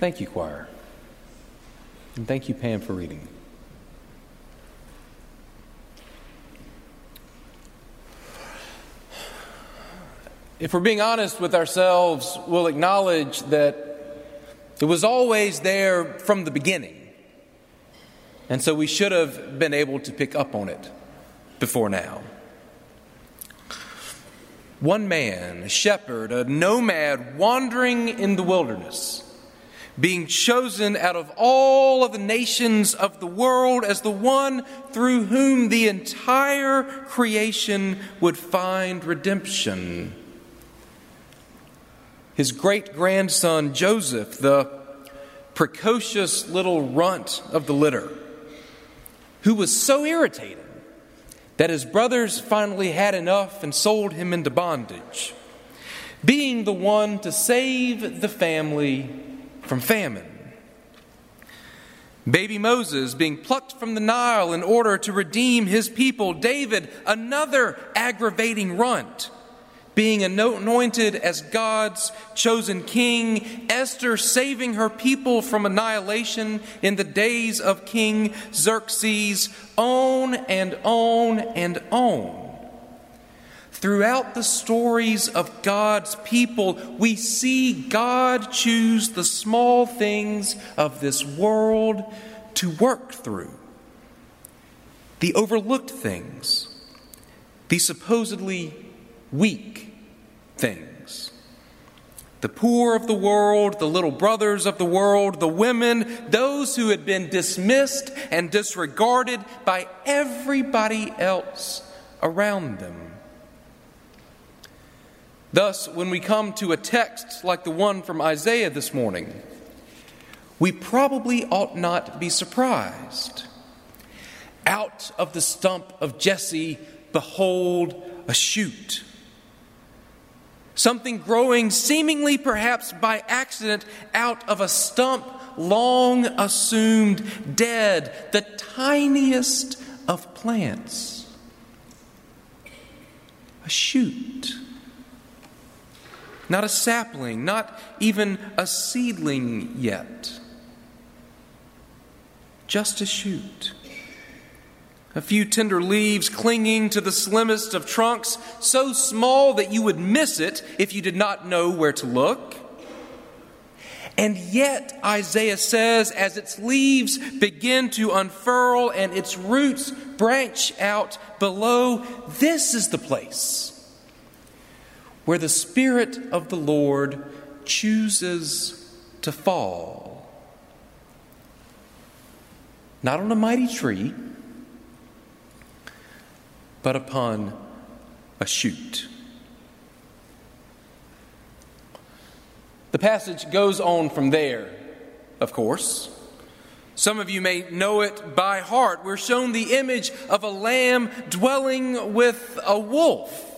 Thank you, choir. And thank you, Pam, for reading. If we're being honest with ourselves, we'll acknowledge that it was always there from the beginning. And so we should have been able to pick up on it before now. One man, a shepherd, a nomad wandering in the wilderness, being chosen out of all of the nations of the world as the one through whom the entire creation would find redemption. His great grandson Joseph, the precocious little runt of the litter, who was so irritated that his brothers finally had enough and sold him into bondage, being the one to save the family from famine. Baby Moses being plucked from the Nile in order to redeem his people. David, another aggravating runt being anointed as God's chosen king, Esther saving her people from annihilation in the days of King Xerxes, on and on and on. Throughout the stories of God's people, we see God choose the small things of this world to work through. The overlooked things, the supposedly weak things. The poor of the world, the little brothers of the world, the women, those who had been dismissed and disregarded by everybody else around them. Thus, when we come to a text like the one from Isaiah this morning, we probably ought not be surprised. Out of the stump of Jesse, behold a shoot something growing seemingly perhaps by accident out of a stump long assumed dead, the tiniest of plants. A shoot. Not a sapling, not even a seedling yet. Just a shoot a few tender leaves clinging to the slimmest of trunks, so small that you would miss it if you did not know where to look. And yet, Isaiah says, as its leaves begin to unfurl and its roots branch out below, this is the place where the Spirit of the Lord chooses to fall. Not on a mighty tree but upon a shoot. The passage goes on from there, of course. Some of you may know it by heart. We're shown the image of a lamb dwelling with a wolf,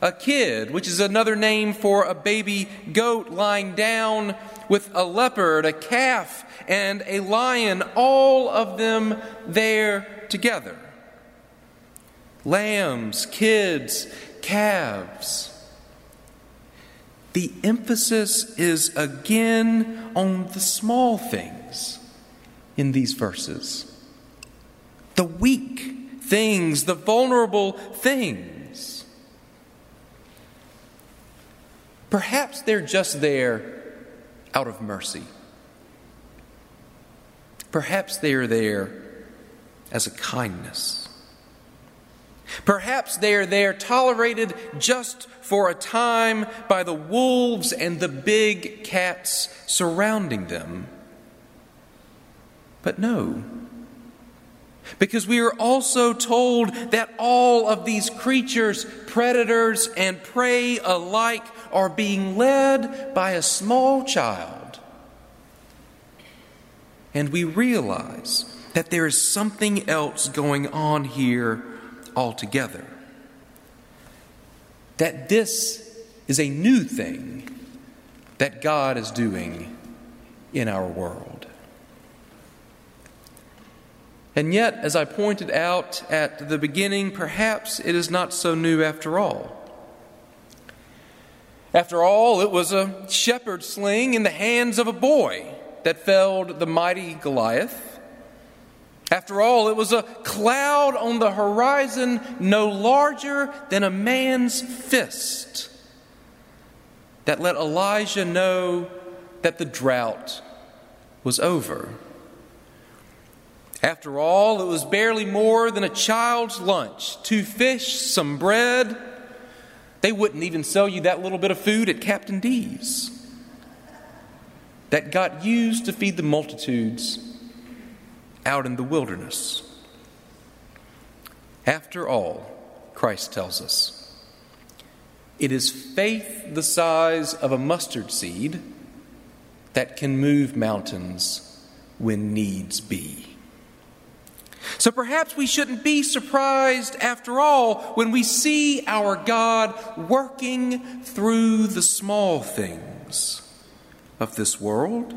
a kid, which is another name for a baby goat lying down with a leopard, a calf, and a lion, all of them there together lambs, kids, calves. The emphasis is again on the small things in these verses the weak things, the vulnerable things. Perhaps they're just there out of mercy. Perhaps they are there as a kindness. Perhaps they are there tolerated just for a time by the wolves and the big cats surrounding them. But no. Because we are also told that all of these creatures, predators and prey alike, are being led by a small child. And we realize that there is something else going on here altogether. That this is a new thing that God is doing in our world. And yet, as I pointed out at the beginning, perhaps it is not so new after all. After all, it was a shepherd's sling in the hands of a boy that felled the mighty Goliath. After all, it was a cloud on the horizon no larger than a man's fist that let Elijah know that the drought was over. After all, it was barely more than a child's lunch two fish, some bread. They wouldn't even sell you that little bit of food at Captain D's that got used to feed the multitudes out in the wilderness. After all, Christ tells us, it is faith the size of a mustard seed that can move mountains when needs be. So perhaps we shouldn't be surprised after all when we see our God working through the small things of this world.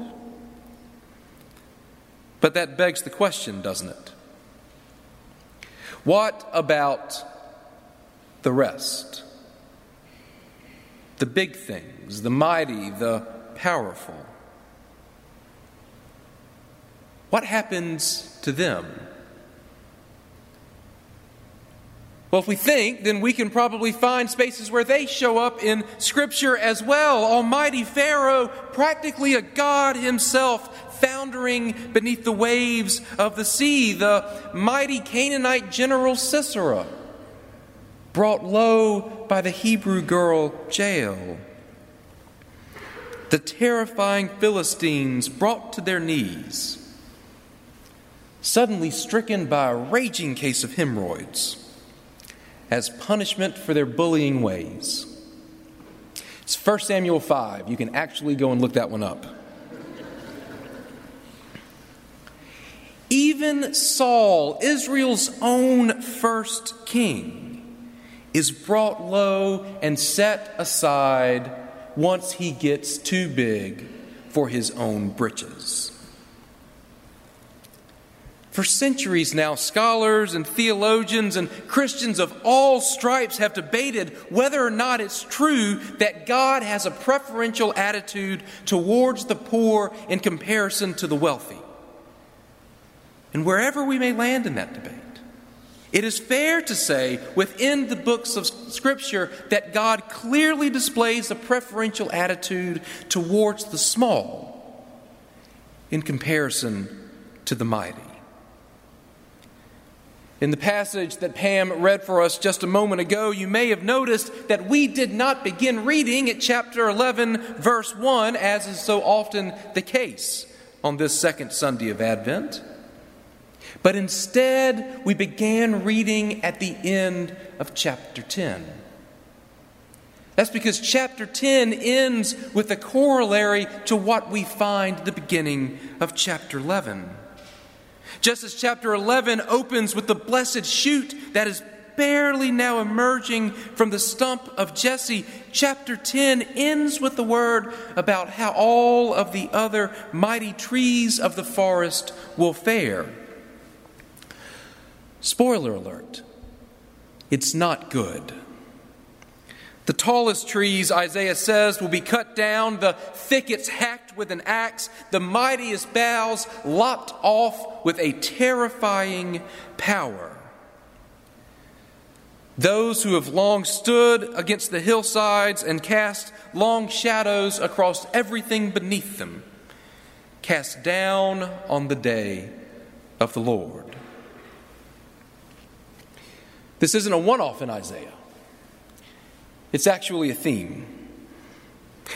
But that begs the question, doesn't it? What about the rest? The big things, the mighty, the powerful. What happens to them? Well, if we think, then we can probably find spaces where they show up in Scripture as well. Almighty Pharaoh, practically a god himself, foundering beneath the waves of the sea. The mighty Canaanite general Sisera, brought low by the Hebrew girl Jael. The terrifying Philistines brought to their knees, suddenly stricken by a raging case of hemorrhoids as punishment for their bullying ways. It's 1 Samuel 5. You can actually go and look that one up. Even Saul, Israel's own first king, is brought low and set aside once he gets too big for his own britches. For centuries now, scholars and theologians and Christians of all stripes have debated whether or not it's true that God has a preferential attitude towards the poor in comparison to the wealthy. And wherever we may land in that debate, it is fair to say within the books of Scripture that God clearly displays a preferential attitude towards the small in comparison to the mighty. In the passage that Pam read for us just a moment ago, you may have noticed that we did not begin reading at chapter 11, verse 1, as is so often the case on this second Sunday of Advent. But instead, we began reading at the end of chapter 10. That's because chapter 10 ends with a corollary to what we find the beginning of chapter 11. Just as chapter 11 opens with the blessed shoot that is barely now emerging from the stump of Jesse, chapter 10 ends with the word about how all of the other mighty trees of the forest will fare. Spoiler alert it's not good. The tallest trees, Isaiah says, will be cut down, the thickets hacked with an axe, the mightiest boughs lopped off with a terrifying power. Those who have long stood against the hillsides and cast long shadows across everything beneath them, cast down on the day of the Lord. This isn't a one off in Isaiah. It's actually a theme.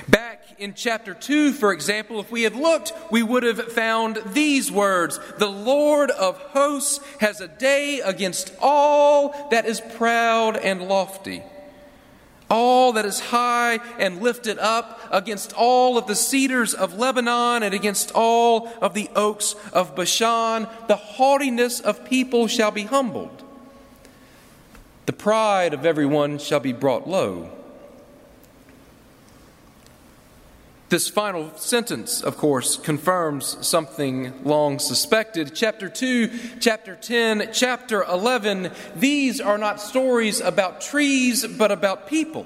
Back in chapter 2, for example, if we had looked, we would have found these words The Lord of hosts has a day against all that is proud and lofty, all that is high and lifted up, against all of the cedars of Lebanon and against all of the oaks of Bashan. The haughtiness of people shall be humbled the pride of everyone shall be brought low. This final sentence, of course, confirms something long suspected. Chapter 2, chapter 10, chapter 11, these are not stories about trees, but about people.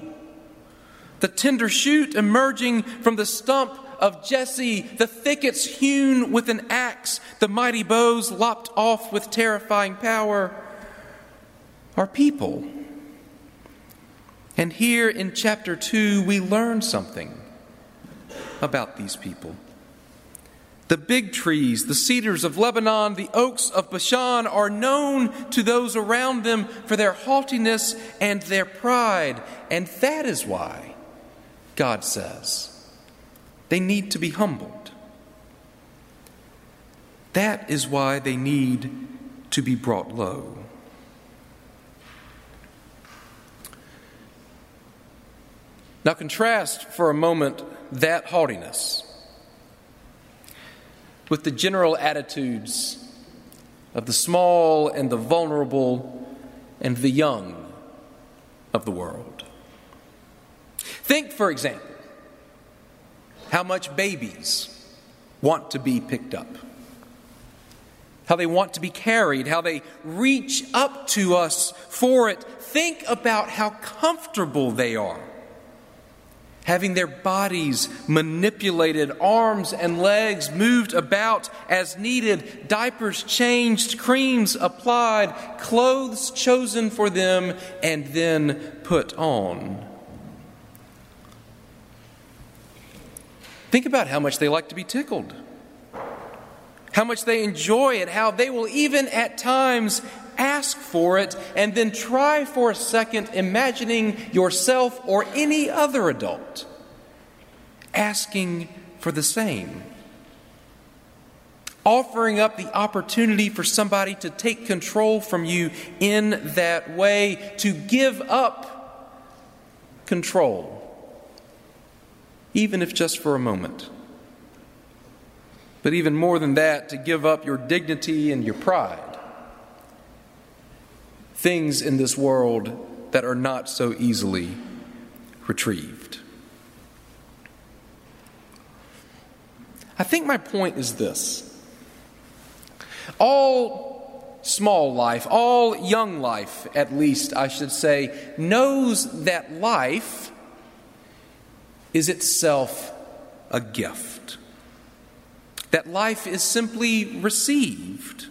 the tender shoot emerging from the stump of Jesse, the thickets hewn with an axe, the mighty boughs lopped off with terrifying power, are people. And here in chapter 2, we learn something about these people. The big trees, the cedars of Lebanon, the oaks of Bashan are known to those around them for their haughtiness and their pride. And that is why, God says, they need to be humbled. That is why they need to be brought low. Now, contrast for a moment that haughtiness with the general attitudes of the small and the vulnerable and the young of the world. Think, for example, how much babies want to be picked up, how they want to be carried, how they reach up to us for it. Think about how comfortable they are having their bodies manipulated, arms and legs moved about as needed, diapers changed, creams applied, clothes chosen for them, and then put on. Think about how much they like to be tickled, how much they enjoy it, how they will even at times ask for it, and then try for a second imagining yourself or any other adult asking for the same. Offering up the opportunity for somebody to take control from you in that way, to give up control, even if just for a moment. But even more than that, to give up your dignity and your pride things in this world that are not so easily retrieved. I think my point is this all small life, all young life, at least, I should say, knows that life is itself a gift. That life is simply received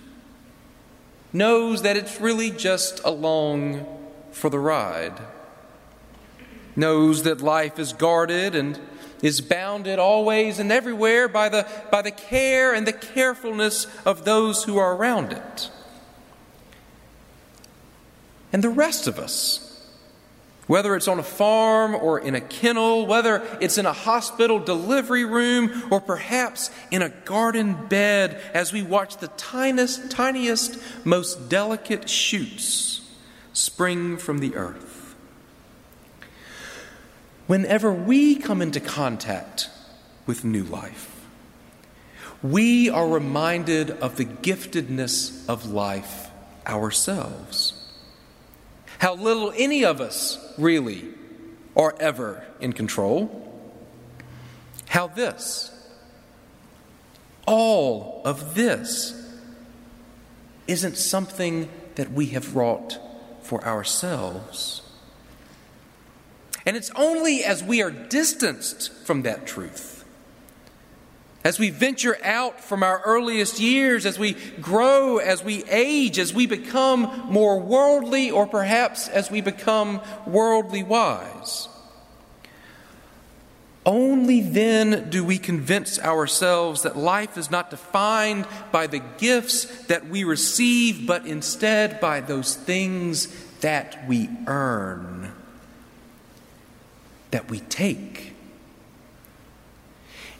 knows that it's really just along for the ride, knows that life is guarded and is bounded always and everywhere by the, by the care and the carefulness of those who are around it. And the rest of us, whether it's on a farm or in a kennel, whether it's in a hospital delivery room or perhaps in a garden bed as we watch the tiniest, tiniest, most delicate shoots spring from the earth. Whenever we come into contact with new life, we are reminded of the giftedness of life ourselves. How little any of us really are ever in control. How this, all of this, isn't something that we have wrought for ourselves. And it's only as we are distanced from that truth as we venture out from our earliest years, as we grow, as we age, as we become more worldly, or perhaps as we become worldly wise. Only then do we convince ourselves that life is not defined by the gifts that we receive, but instead by those things that we earn, that we take.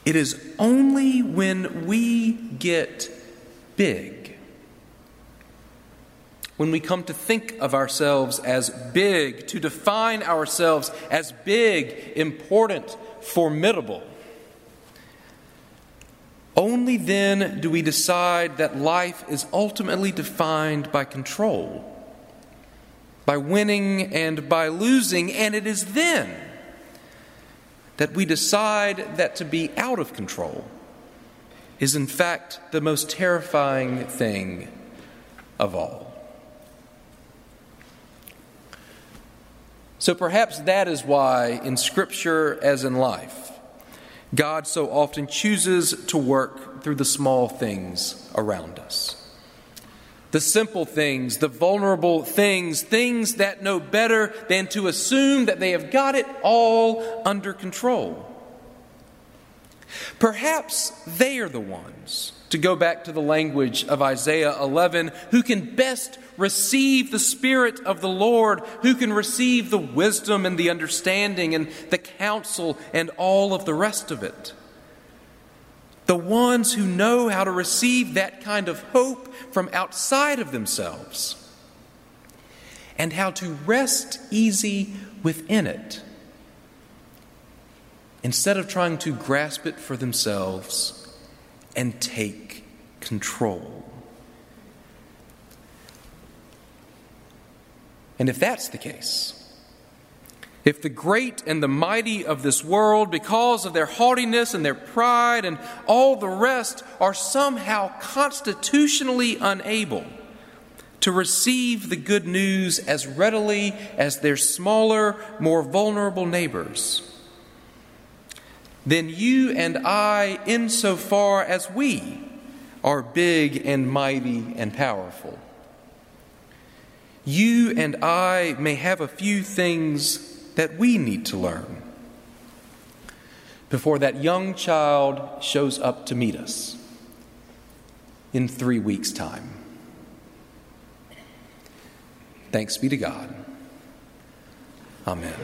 It is only when we get big, when we come to think of ourselves as big, to define ourselves as big, important, formidable, only then do we decide that life is ultimately defined by control, by winning and by losing, and it is then that we decide that to be out of control is, in fact, the most terrifying thing of all. So perhaps that is why, in Scripture as in life, God so often chooses to work through the small things around us. The simple things, the vulnerable things, things that know better than to assume that they have got it all under control. Perhaps they are the ones, to go back to the language of Isaiah 11, who can best receive the Spirit of the Lord, who can receive the wisdom and the understanding and the counsel and all of the rest of it. The ones who know how to receive that kind of hope from outside of themselves and how to rest easy within it instead of trying to grasp it for themselves and take control. And if that's the case, if the great and the mighty of this world, because of their haughtiness and their pride and all the rest, are somehow constitutionally unable to receive the good news as readily as their smaller, more vulnerable neighbors, then you and I, insofar as we are big and mighty and powerful, you and I may have a few things that we need to learn before that young child shows up to meet us in three weeks' time. Thanks be to God. Amen.